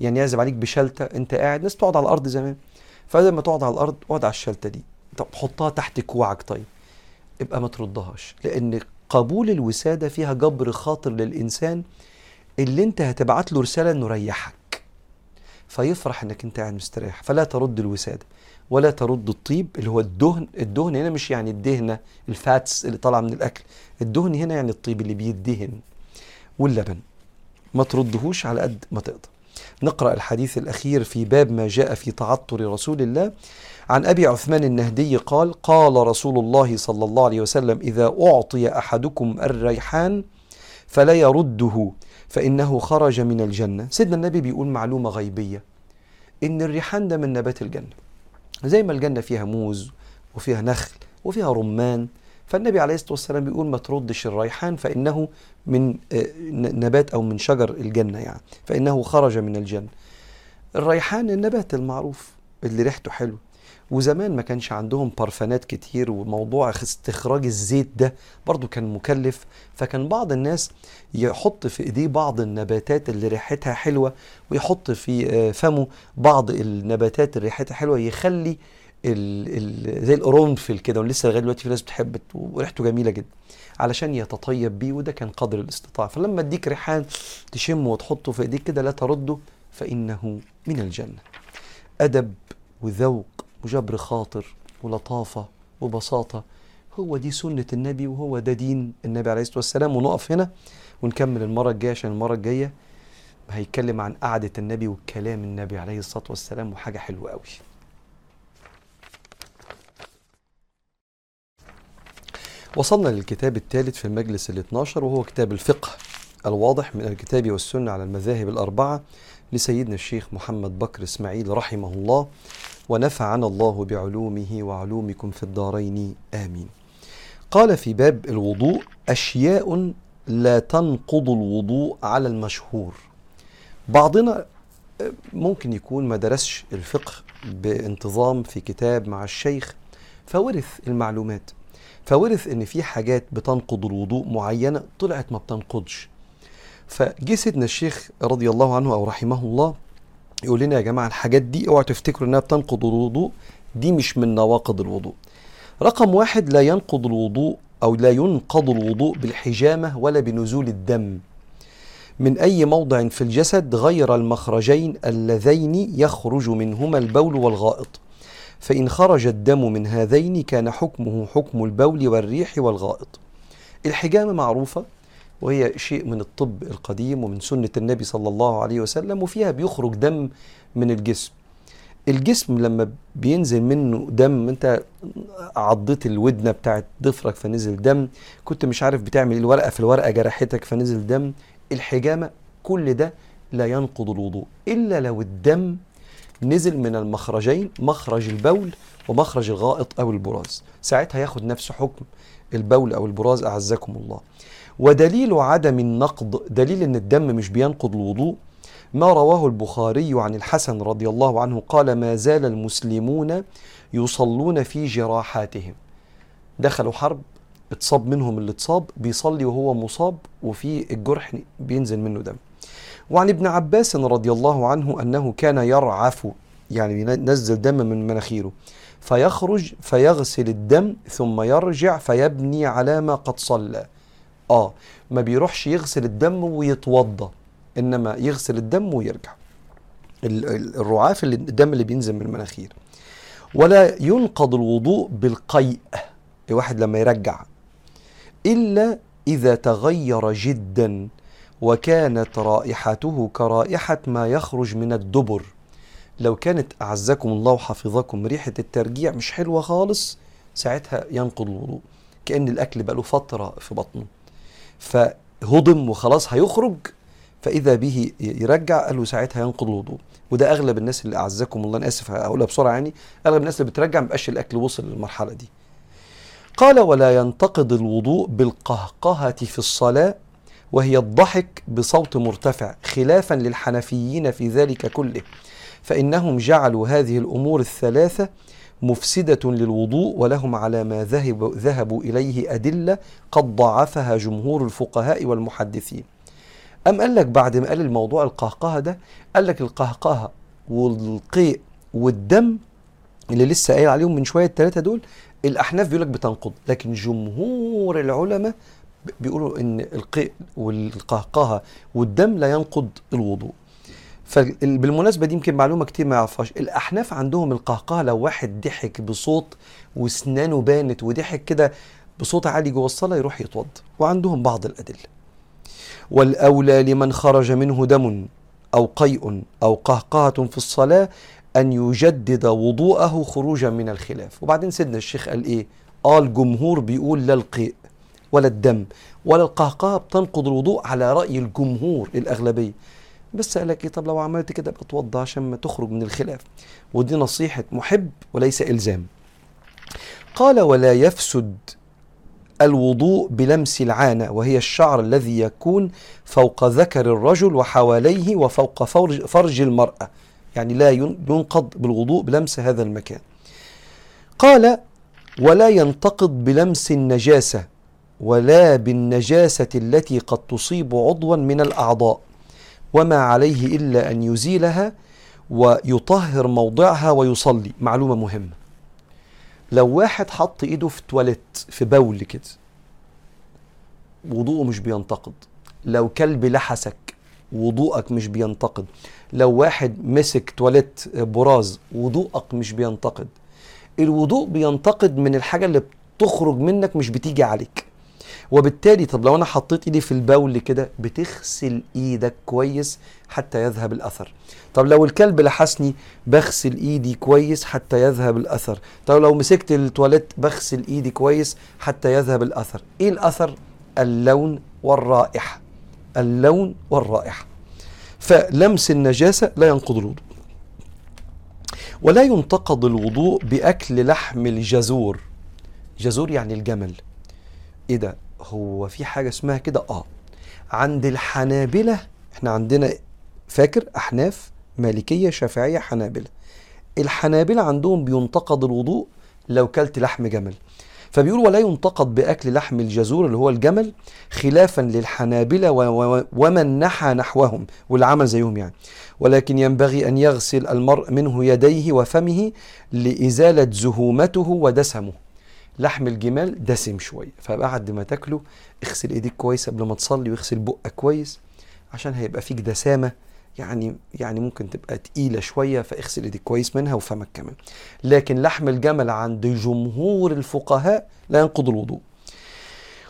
يعني يعزم عليك بشلتة انت قاعد ناس تقعد على الأرض زمان. فلما تقعد على الأرض اقعد على الشلتة دي. طب حطها تحت كوعك طيب. ابقى ما تردهاش. لأن قبول الوسادة فيها جبر خاطر للإنسان اللي انت هتبعت له رسالة إنه ريحك. فيفرح إنك أنت قاعد مستريح. فلا ترد الوسادة ولا ترد الطيب اللي هو الدهن. الدهن هنا مش يعني الدهنة الفاتس اللي طالعة من الأكل. الدهن هنا يعني الطيب اللي بيدهن. واللبن ما تردهوش على قد ما تقدر. نقرأ الحديث الأخير في باب ما جاء في تعطر رسول الله. عن أبي عثمان النهدي قال قال رسول الله صلى الله عليه وسلم إذا أعطي أحدكم الريحان فلا يرده. فإنه خرج من الجنة. سيدنا النبي بيقول معلومة غيبية إن الريحان ده من نبات الجنة. زي ما الجنة فيها موز وفيها نخل وفيها رمان فالنبي عليه الصلاة والسلام بيقول ما تردش الريحان فإنه من آه، نبات أو من شجر الجنة يعني. فإنه خرج من الجنة. الريحان النبات المعروف اللي ريحته حلو. وزمان ما كانش عندهم بارفانات كتير وموضوع استخراج الزيت ده برضو كان مكلف. فكان بعض الناس يحط في إيديه بعض النباتات اللي ريحتها حلوة ويحط في آه، فمه بعض النباتات اللي ريحتها حلوة يخلي ال ال زي القرنفل كده ولسه لغاية دلوقتي في ناس بتحب وريحته جميلة جدا علشان يتطيب بيه وده كان قدر الاستطاعة. فلما أديك ريحان تشمه وتحطه في إيديك كده لا ترده فإنه من الجنة. أدب وذوق وجبر خاطر ولطافة وبساطة. هو دي سنة النبي وهو ده دين النبي عليه الصلاة والسلام. ونقف هنا ونكمل المرة الجاية عشان المرة الجاية هيتكلم عن قعدة النبي وكلام النبي عليه الصلاة والسلام وحاجة حلوة قوي وصلنا للكتاب الثالث في المجلس ال 12 وهو كتاب الفقه الواضح من الكتاب والسنة على المذاهب الأربعة لسيدنا الشيخ محمد بكر إسماعيل رحمه الله. ونفعنا الله بعلومه وعلومكم في الدارين. آمين. قال في باب الوضوء أشياء لا تنقض الوضوء على المشهور. بعضنا ممكن يكون ما درسش الفقه بانتظام في كتاب مع الشيخ فورث المعلومات. فورث إن في حاجات بتنقض الوضوء معينة طلعت ما بتنقضش. فجه سيدنا الشيخ رضي الله عنه أو رحمه الله يقول لنا يا جماعة الحاجات دي اوعوا تفتكروا انها بتنقض الوضوء دي مش من نواقض الوضوء. رقم واحد لا ينقض الوضوء أو لا ينقض الوضوء بالحجامة ولا بنزول الدم. من اي موضع في الجسد غير المخرجين اللذين يخرج منهما البول والغائط. فإن خرج الدم من هذين كان حكمه حكم البول والريح والغائط. الحجامة معروفة وهي شيء من الطب القديم ومن سنة النبي صلى الله عليه وسلم وفيها بيخرج دم من الجسم. الجسم لما بينزل منه دم انت عضيت الودنة بتاعت ضفرك فنزل دم كنت مش عارف بتعمل الورقة في الورقة جرحتك فنزل دم الحجامة كل ده لا ينقض الوضوء. إلا لو الدم نزل من المخرجين مخرج البول ومخرج الغائط أو البراز. ساعتها ياخد نفس حكم البول أو البراز أعزكم الله. ودليل عدم النقض دليل أن الدم مش بينقض الوضوء. ما رواه البخاري عن الحسن رضي الله عنه قال ما زال المسلمون يصلون في جراحاتهم. دخلوا حرب اتصاب منهم اللي اتصاب بيصلي وهو مصاب وفي الجرح بينزل منه دم. وعن ابن عباس رضي الله عنه أنه كان يرعف يعني ينزل دم من مناخيره فيخرج فيغسل الدم ثم يرجع فيبني على ما قد صلى. آه ما بيروحش يغسل الدم ويتوضا إنما يغسل الدم ويرجع. الرعاف اللي الدم اللي بينزل من المناخير. ولا ينقض الوضوء بالقيء. الواحد لما يرجع إلا إذا تغير جدا وكانت رائحته كرائحة ما يخرج من الدبر. لو كانت أعزكم الله وحفظكم ريحة الترجيع مش حلوة خالص ساعتها ينقض الوضوء. كأن الأكل بقى له فترة في بطنه. فهضم وخلاص هيخرج فإذا به يرجع قال له ساعتها ينقض الوضوء وده أغلب الناس اللي أعزكم الله أنا آسف هقولها بسرعة يعني أغلب الناس اللي بترجع ما بقاش الأكل وصل للمرحلة دي. قال ولا ينتقض الوضوء بالقهقهة في الصلاة وهي الضحك بصوت مرتفع خلافا للحنفيين في ذلك كله. فإنهم جعلوا هذه الأمور الثلاثة مفسدة للوضوء ولهم على ما ذهب ذهبوا إليه أدلة قد ضعفها جمهور الفقهاء والمحدثين. أم قال لك بعد ما قال الموضوع القهقهة ده قال لك القهقهة والقيء والدم اللي لسه قايل عليهم من شوية الثلاثة دول الأحناف بيقول لك بتنقض لكن جمهور العلماء بيقولوا إن القيء والقهقهة والدم لا ينقض الوضوء. فبالمناسبة دي يمكن معلومة كتير ما يعرفهاش. الأحناف عندهم القهقهة لو واحد ضحك بصوت واسنانه بانت وضحك كده بصوت عالي جوه الصلاة يروح يتوض وعندهم بعض الأدلة. والأولى لمن خرج منه دم أو قيء أو قهقهة في الصلاة أن يجدد وضوءه خروجا من الخلاف. وبعدين سيدنا الشيخ قال إيه؟ قال الجمهور بيقول لا القيء ولا الدم ولا القهقهة بتنقض الوضوء على رأي الجمهور الأغلبية. بس لك طب لو عملت كده بتوضى عشان ما تخرج من الخلاف. ودي نصيحة محب وليس إلزام. قال ولا يفسد الوضوء بلمس العانة وهي الشعر الذي يكون فوق ذكر الرجل وحواليه وفوق فرج, فرج المرأة. يعني لا ينقض بالوضوء بلمس هذا المكان. قال ولا ينتقض بلمس النجاسة ولا بالنجاسة التي قد تصيب عضوا من الأعضاء. وما عليه إلا أن يزيلها ويطهر موضعها ويصلي. معلومة مهمة. لو واحد حط إيده في تواليت في بول كده وضوءه مش بينتقد لو كلب لحسك وضوءك مش بينتقد لو واحد مسك تواليت براز وضوءك مش بينتقد الوضوء بينتقد من الحاجة اللي بتخرج منك مش بتيجي عليك. وبالتالي طب لو أنا حطيت إيدي في البول كده بتغسل إيدك كويس حتى يذهب الأثر. طب لو الكلب لحسني بغسل إيدي كويس حتى يذهب الأثر. طب لو مسكت التواليت بغسل إيدي كويس حتى يذهب الأثر. إيه الأثر؟ اللون والرائحة. اللون والرائحة. فلمس النجاسة لا ينقض الوضوء. ولا ينتقض الوضوء بأكل لحم الجزور. جزور يعني الجمل. إيه ده؟ هو في حاجة اسمها كده آه. عند الحنابلة إحنا عندنا فاكر أحناف مالكية شافعية حنابلة. الحنابلة عندهم بينتقد الوضوء لو كلت لحم جمل. فبيقول ولا ينتقد بأكل لحم الجزور اللي هو الجمل خلافا للحنابلة ومن نحى نحوهم واللي عمل زيهم يعني. ولكن ينبغي أن يغسل المرء منه يديه وفمه لإزالة زهومته ودسمه. لحم الجمال دسم شوية فبعد ما تاكله اغسل إيديك كويس قبل ما تصلي واغسل بقك كويس عشان هيبقى فيك دسامة يعني يعني ممكن تبقى تقيلة شوية فاغسل إيديك كويس منها وفمك كمان. لكن لحم الجمل عند جمهور الفقهاء لا ينقض الوضوء.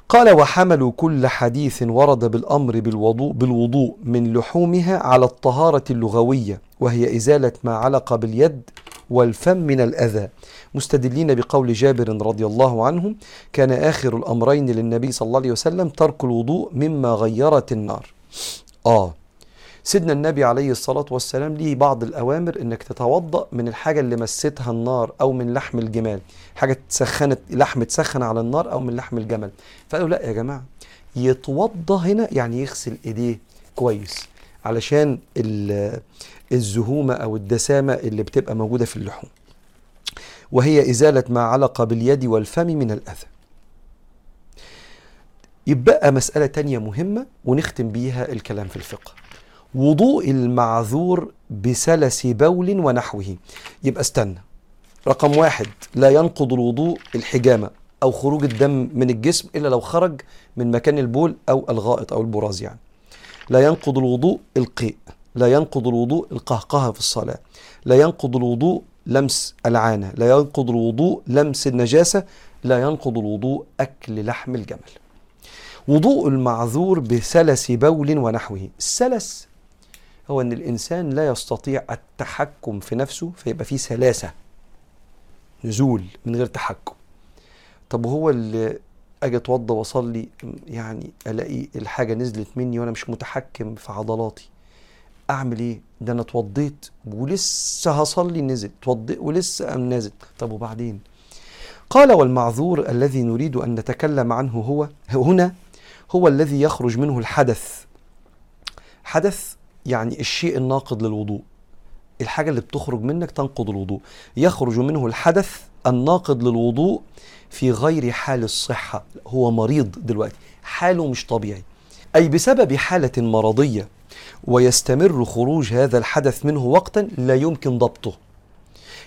قال وحملوا كل حديث ورد بالأمر بالوضوء بالوضوء من لحومها على الطهارة اللغوية وهي إزالة ما علق باليد والفم من الأذى. مستدلين بقول جابر رضي الله عنه كان آخر الأمرين للنبي صلى الله عليه وسلم ترك الوضوء مما غيرت النار. آه. سيدنا النبي عليه الصلاة والسلام ليه بعض الأوامر إنك تتوضأ من الحاجة اللي مستها النار أو من لحم الجمال. حاجة تسخنت لحم تسخن على النار أو من لحم الجمل. فقالوا لا يا جماعة يتوضأ هنا يعني يغسل إيديه كويس. علشان الزهومة أو الدسامة اللي بتبقى موجودة في اللحوم. وهي إزالة ما علق باليد والفم من الأذى. يبقى مسألة تانية مهمة ونختم بيها الكلام في الفقه. وضوء المعذور بسلس بول ونحوه. يبقى استنى. رقم واحد لا ينقض الوضوء الحجامة أو خروج الدم من الجسم إلا لو خرج من مكان البول أو الغائط أو البراز يعني. لا ينقض الوضوء القيء. لا ينقض الوضوء القهقهة في الصلاة. لا ينقض الوضوء لمس العانة. لا ينقض الوضوء لمس النجاسة. لا ينقض الوضوء أكل لحم الجمل. وضوء المعذور بسلس بول ونحوه. السلس هو أن الإنسان لا يستطيع التحكم في نفسه فيبقى فيه سلاسه نزول من غير تحكم. طب هو اللي أجي أتوضى وأصلي يعني ألاقي الحاجة نزلت مني وأنا مش متحكم في عضلاتي؟ أعمل إيه؟ ده أنا اتوضيت ولسه هصلي نزل اتوضيت ولسه قام نازل. طب وبعدين؟ قال والمعذور الذي نريد أن نتكلم عنه هو هنا هو الذي يخرج منه الحدث. حدث يعني الشيء الناقض للوضوء. الحاجة اللي بتخرج منك تنقض الوضوء. يخرج منه الحدث الناقض للوضوء في غير حال الصحة. هو مريض دلوقتي. حاله مش طبيعي. أي بسبب حالة مرضية ويستمر خروج هذا الحدث منه وقتا لا يمكن ضبطه.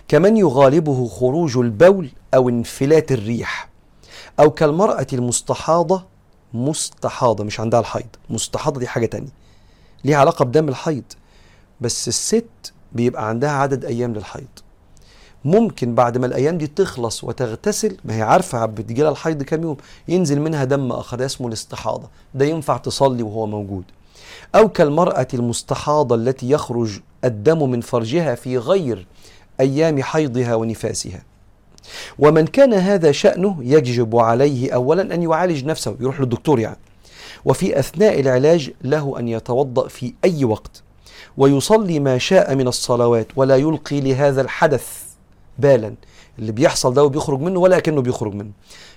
كمن يغالبه خروج البول أو انفلات الريح أو كالمرأة المستحاضة مستحاضة مش عندها الحيض مستحاضة دي حاجة تانية ليها علاقة بدم الحيض بس الست بيبقى عندها عدد أيام للحيض. ممكن بعد ما الأيام دي تخلص وتغتسل ما هي عارفة بتجيلها الحيض كام يوم ينزل منها دم آخر اسمه الاستحاضة ده ينفع تصلي وهو موجود. أو كالمرأة المستحاضة التي يخرج الدم من فرجها في غير أيام حيضها ونفاسها. ومن كان هذا شأنه يجب عليه أولا أن يعالج نفسه يروح للدكتور يعني. وفي أثناء العلاج له أن يتوضأ في أي وقت ويصلي ما شاء من الصلوات ولا يلقي لهذا الحدث بالا. اللي بيحصل ده وبيخرج منه ولا كأنه بيخرج منه.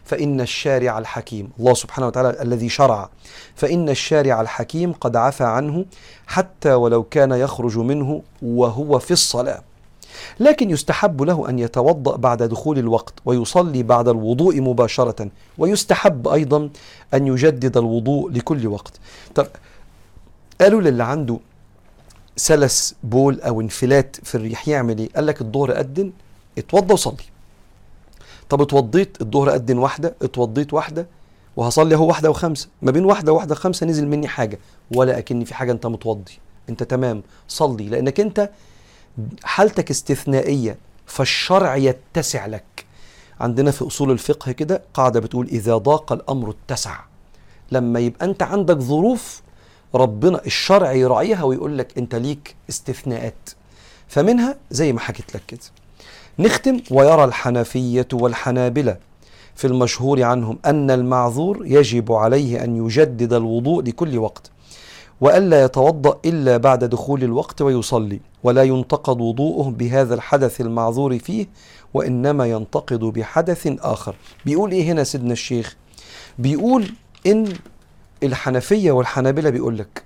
فإن الشارع الحكيم الله سبحانه وتعالى الذي شرع فإن الشارع الحكيم قد عفى عنه حتى ولو كان يخرج منه وهو في الصلاة. لكن يستحب له أن يتوضأ بعد دخول الوقت ويصلي بعد الوضوء مباشرة ويستحب أيضا أن يجدد الوضوء لكل وقت. طب قالوا للي عنده سلس بول أو انفلات في الريح يعمل إيه؟ قال لك الظهر أدن اتوضى وصلي. طب اتوضيت الظهر أدن واحدة اتوضيت واحدة وهصلي أهو واحدة وخمسة. ما بين واحدة وواحدة وخمسة نزل مني حاجة ولا أكني في حاجة أنت متوضي. أنت تمام صلي لأنك أنت حالتك استثنائية فالشرع يتسع لك. عندنا في أصول الفقه كده قاعدة بتقول إذا ضاق الأمر اتسع. لما يبقى أنت عندك ظروف ربنا الشرع يراعيها ويقول لك أنت ليك استثناءات. فمنها زي ما حكيت لك كده. نختم ويرى الحنفية والحنابلة في المشهور عنهم أن المعذور يجب عليه أن يجدد الوضوء لكل وقت وألا يتوضأ إلا بعد دخول الوقت ويصلي ولا ينتقد وضوءه بهذا الحدث المعذور فيه وإنما ينتقد بحدث آخر. بيقول إيه هنا سيدنا الشيخ؟ بيقول إن الحنفية والحنابلة بيقول لك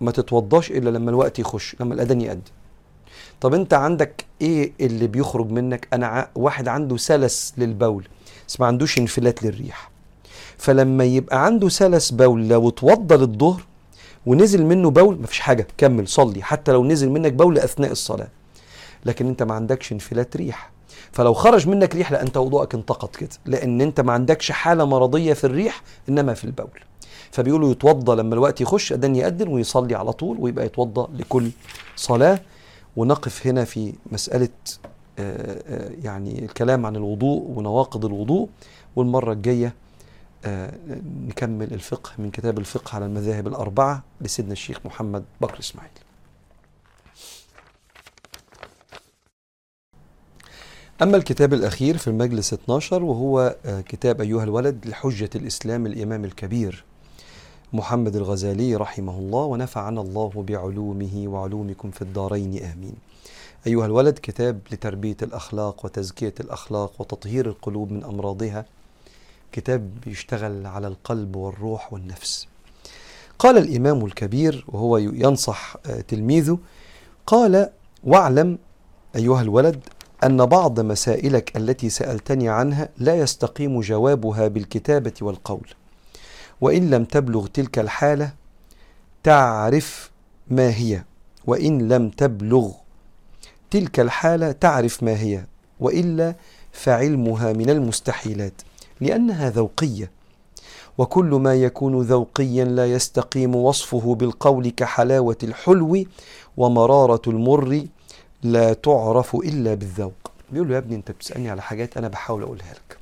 ما تتوضاش إلا لما الوقت يخش لما الأذان يأذن طب انت عندك إيه اللي بيخرج منك؟ أنا. واحد عنده سلس للبول. بس ما عندوش انفلات للريح. فلما يبقى عنده سلس بول لو اتوضى للظهر ونزل منه بول مفيش حاجة كمل صلي. حتى لو نزل منك بول أثناء الصلاة. لكن انت ما عندكش انفلات ريح. فلو خرج منك ريح لا انت وضوءك انتقض كده. لأن انت ما عندكش حالة مرضية في الريح إنما في البول. فبيقولوا يتوضى لما الوقت يخش اذن يأذن ويصلي على طول ويبقى يتوضى لكل صلاة. ونقف هنا في مسألة آه، آه، يعني الكلام عن الوضوء ونواقض الوضوء والمرة الجاية آه، نكمل الفقه من كتاب الفقه على المذاهب الأربعة لسيدنا الشيخ محمد بكر إسماعيل. أما الكتاب الأخير في المجلس 12 وهو كتاب أيها الولد لحجة الإسلام الإمام الكبير محمد الغزالي رحمه الله ونفعنا الله بعلومه وعلومكم في الدارين آمين. أيها الولد كتاب لتربية الأخلاق وتزكية الأخلاق وتطهير القلوب من أمراضها. كتاب بيشتغل على القلب والروح والنفس. قال الإمام الكبير وهو ينصح آه، تلميذه قال واعلم أيها الولد أن بعض مسائلك التي سألتني عنها لا يستقيم جوابها بالكتابة والقول. وإن لم تبلغ تلك الحالة تعرف ما هي. وإن لم تبلغ تلك الحالة تعرف ما هي. وإلا فعلمها من المستحيلات لأنها ذوقية. وكل ما يكون ذوقيا لا يستقيم وصفه بالقول كحلاوة الحلو ومرارة المر لا تعرف إلا بالذوق. بيقول له يا ابني أنت بتسألني على حاجات أنا بحاول أقولها لك.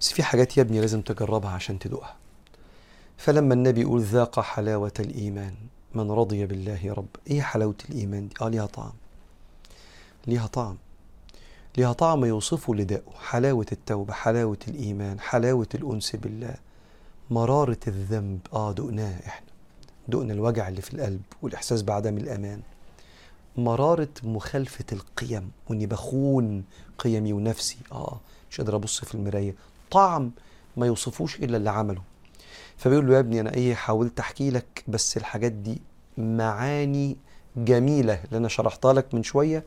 بس في حاجات يا ابني لازم تجربها عشان تدوقها. فلما النبي يقول ذاق حلاوة الإيمان من رضي بالله رب إيه حلاوة الإيمان دي؟ آه ليها طعم. ليها طعم. ليها طعم يوصفه لداءه. حلاوة التوبة حلاوة الإيمان حلاوة الأنس بالله. مرارة الذنب آه دقناه إحنا. دقنا الوجع اللي في القلب والإحساس بعدم الأمان. مرارة مخالفة القيم وإني بخون قيمي ونفسي. آه مش قادر أبص في المراية. طعم ما يوصفوش إلا اللي عمله. فبيقول له يا ابني أنا إيه حاولت أحكي لك بس الحاجات دي معاني جميلة اللي أنا شرحتها لك من شوية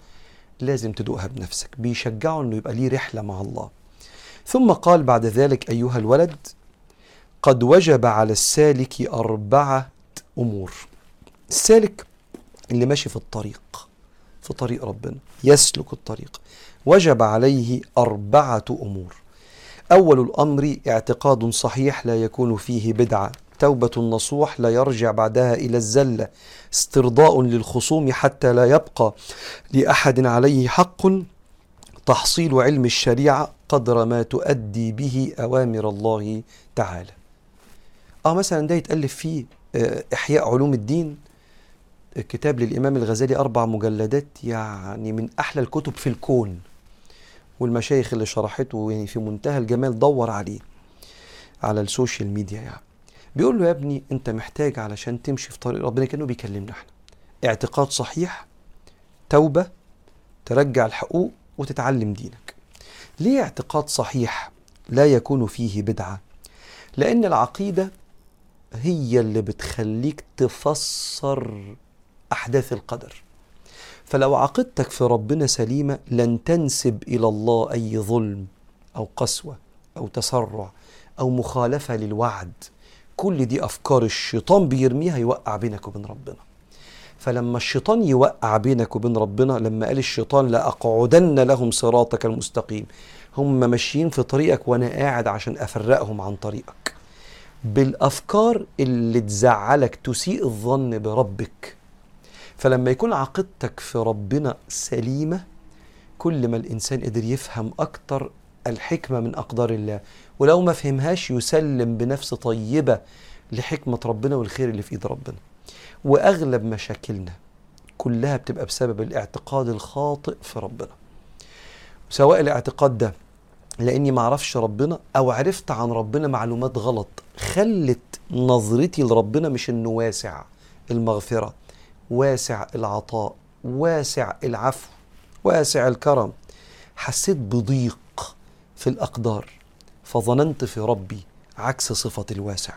لازم تدوقها بنفسك. بيشجعه إنه يبقى ليه رحلة مع الله. ثم قال بعد ذلك أيها الولد قد وجب على السالك أربعة أمور. السالك اللي ماشي في الطريق في طريق ربنا يسلك الطريق. وجب عليه أربعة أمور. أول الأمر اعتقاد صحيح لا يكون فيه بدعة. توبة النصوح لا يرجع بعدها إلى الزلة استرضاء للخصوم حتى لا يبقى لأحد عليه حق. تحصيل علم الشريعة قدر ما تؤدي به أوامر الله تعالى. آه مثلا ده يتألف فيه آه، إحياء علوم الدين. كتاب للإمام الغزالي أربع مجلدات يعني من أحلى الكتب في الكون. والمشايخ اللي شرحته يعني في منتهى الجمال دور عليه على ال social media يعني. بيقول له يا ابني انت محتاج علشان تمشي في طريق ربنا كأنه بيكلمنا إحنا. اعتقاد صحيح توبة ترجع الحقوق وتتعلم دينك. ليه اعتقاد صحيح لا يكون فيه بدعة؟ لأن العقيدة هي اللي بتخليك تفسر أحداث القدر. فلو عقيدتك في ربنا سليمة لن تنسب إلى الله أي ظلم أو قسوة أو تسرع أو مخالفة للوعد. كل دي أفكار الشيطان بيرميها يوقع بينك وبين ربنا. فلما الشيطان يوقع بينك وبين ربنا لما قال الشيطان لأقعدن لهم صراطك المستقيم هم ماشيين في طريقك وأنا قاعد عشان أفرقهم عن طريقك. بالأفكار اللي تزعلك تسيء الظن بربك. فلما يكون عقيدتك في ربنا سليمة كل ما الإنسان قدر يفهم أكتر الحكمة من أقدار الله. ولو ما فهمهاش يسلم بنفس طيبة لحكمة ربنا والخير اللي في إيد ربنا. وأغلب مشاكلنا كلها بتبقى بسبب الاعتقاد الخاطئ في ربنا. سواء الاعتقاد ده لأني ما أعرفش ربنا أو عرفت عن ربنا معلومات غلط خلت نظرتي لربنا مش انه واسع المغفرة. واسع العطاء واسع العفو واسع الكرم. حسيت بضيق في الأقدار فظننت في ربي عكس صفة الواسع.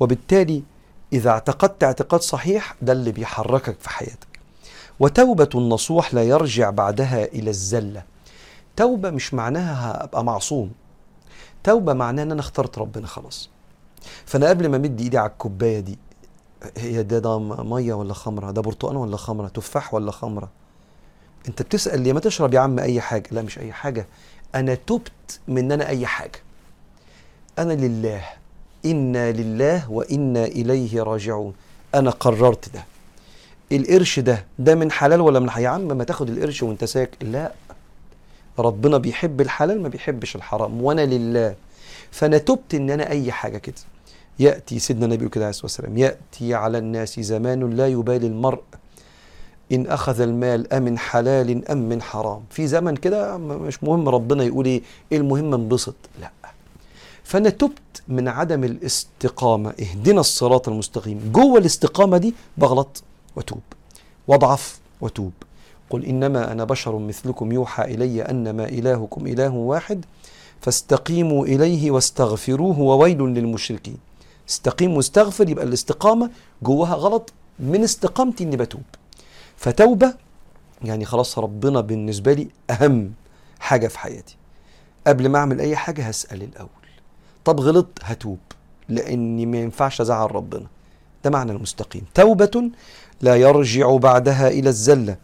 وبالتالي إذا اعتقدت اعتقاد صحيح ده اللي بيحركك في حياتك. وتوبة النصوح لا يرجع بعدها إلى الزلة. توبة مش معناها هبقى معصوم. توبة معناها إن أنا اخترت ربنا خلاص. فأنا قبل ما أمد إيدي على الكوباية دي هي ده ده مية ولا خمرة؟ ده برتقان ولا خمرة؟ تفاح ولا خمرة؟ انت بتسأل ليه؟ ما تشرب يا عم أي حاجة. لا مش أي حاجة. أنا تبت من ان أنا أي حاجة. أنا لله. إنا لله وإنا إليه راجعون. أنا قررت ده. القرش ده ده من حلال ولا من يا عم ما تاخد القرش وانت ساكت لا. ربنا بيحب الحلال ما بيحبش الحرام. وأنا لله. فأنا تبت إن أنا أي حاجة كده. يأتي سيدنا النبي كده عليه الصلاه والسلام يأتي على الناس زمان لا يبالي المرء إن أخذ المال أمن حلال أم من حرام. في زمن كده مش مهم ربنا يقول إيه المهم انبسط. لا. فأنا تبت من عدم الاستقامة اهدنا الصراط المستقيم. جوه الاستقامة دي بغلط وتوب. واضعف وتوب. قل إنما أنا بشر مثلكم يوحى إلي أنما إلهكم إله واحد فاستقيموا إليه واستغفروه وويل للمشركين. استقيم واستغفر يبقى الاستقامة جواها غلط من استقامتي إني بتوب. فتوبة يعني خلاص ربنا بالنسبة لي أهم حاجة في حياتي. قبل ما أعمل أي حاجة هسأل الأول. طب غلطت هتوب لأني ما ينفعش أزعل ربنا. ده معنى المستقيم. توبة لا يرجع بعدها إلى الزلة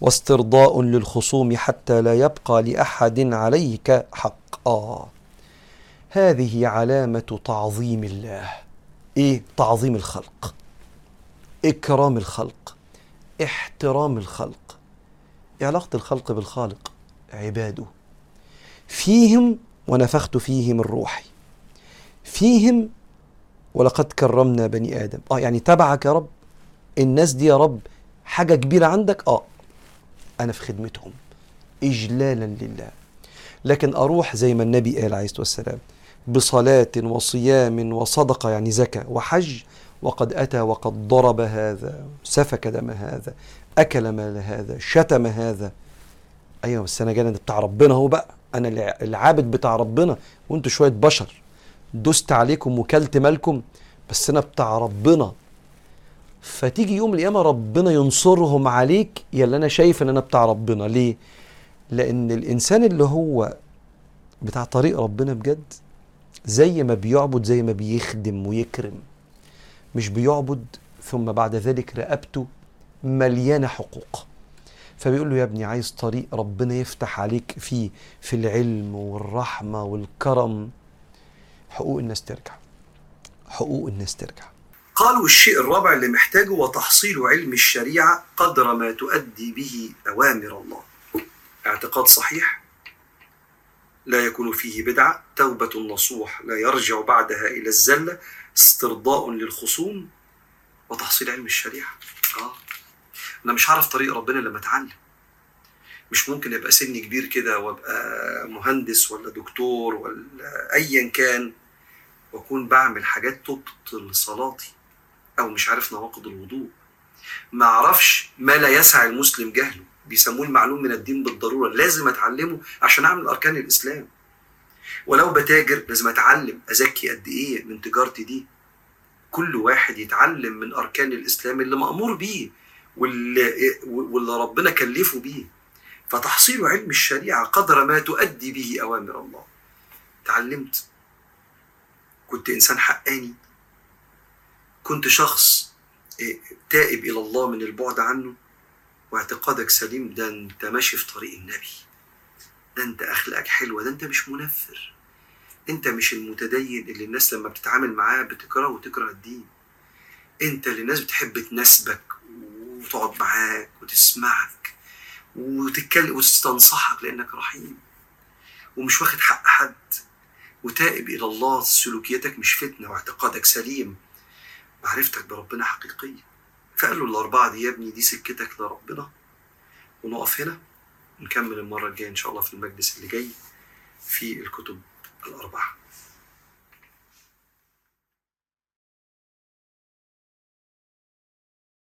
واسترضاء للخصوم حتى لا يبقى لأحد عليك حق آه هذه علامة تعظيم الله. إيه تعظيم الخلق إكرام الخلق احترام الخلق. علاقة الخلق بالخالق؟ عباده. فيهم ونفخت فيهم الروح فيهم ولقد كرمنا بني آدم. آه يعني تبعك يا رب؟ الناس دي يا رب حاجة كبيرة عندك؟ آه أنا في خدمتهم. إجلالا لله. لكن أروح زي ما النبي قال عليه الصلاة والسلام بصلاة وصيام وصدقة يعني زكاة وحج وقد أتى وقد ضرب هذا سفك دم هذا أكل مال هذا شتم هذا. أيوة بس أنا جاي بتاع ربنا هو بقى. أنا العابد بتاع ربنا. وأنتوا شوية بشر. دست عليكم وكلت مالكم بس أنا بتاع ربنا. فتيجي يوم القيامة ربنا ينصرهم عليك. اللي أنا شايف إن أنا بتاع ربنا. ليه؟ لأن الإنسان اللي هو بتاع طريق ربنا بجد زي ما بيعبد زي ما بيخدم ويكرم. مش بيعبد ثم بعد ذلك رقبته مليانة حقوق. فبيقول له يا ابني عايز طريق ربنا يفتح عليك فيه في العلم والرحمة والكرم. حقوق الناس ترجع. حقوق الناس ترجع. قالوا الشيء الرابع اللي محتاجه وتحصيل علم الشريعة قدر ما تؤدي به أوامر الله. اعتقاد صحيح؟ لا يكون فيه بدعة توبة نصوح لا يرجع بعدها إلى الزله استرضاء للخصوم وتحصيل علم الشريعة. آه. أنا مش هعرف طريق ربنا لما أتعلم. مش ممكن يبقى سني كبير كده وأبقى مهندس ولا دكتور ولا ايا كان وأكون بعمل حاجات تبطل صلاتي أو مش عارف نواقض الوضوء. ما أعرفش ما لا يسع المسلم جهله. بيسموه المعلوم من الدين بالضرورة. لازم أتعلمه عشان أعمل أركان الإسلام. ولو بتاجر لازم أتعلم أزكي قد إيه من تجارتي دي. كل واحد يتعلم من أركان الإسلام اللي مأمور بيه واللي, واللي ربنا كلفه بيه. فتحصيل علم الشريعة قدر ما تؤدي به أوامر الله. تعلمت. كنت إنسان حقاني. كنت شخص تائب إلى الله من البعد عنه. واعتقادك سليم ده انت ماشي في طريق النبي. ده انت أخلاقك حلوة ده انت مش منفر. انت مش المتدين اللي الناس لما بتتعامل معاه بتكره وتكره الدين. انت اللي الناس بتحب تناسبك وتقعد معاك وتسمعك وتتكلم وتستنصحك لأنك رحيم. ومش واخد حق حد. وتائب إلى الله سلوكيتك مش فتنة واعتقادك سليم. معرفتك بربنا حقيقيه فقال له الأربعة دي يا ابني دي سكتك لربنا. ونقف هنا ونكمل المرة الجاية إن شاء الله في المجلس اللي جاي في الكتب الأربعة.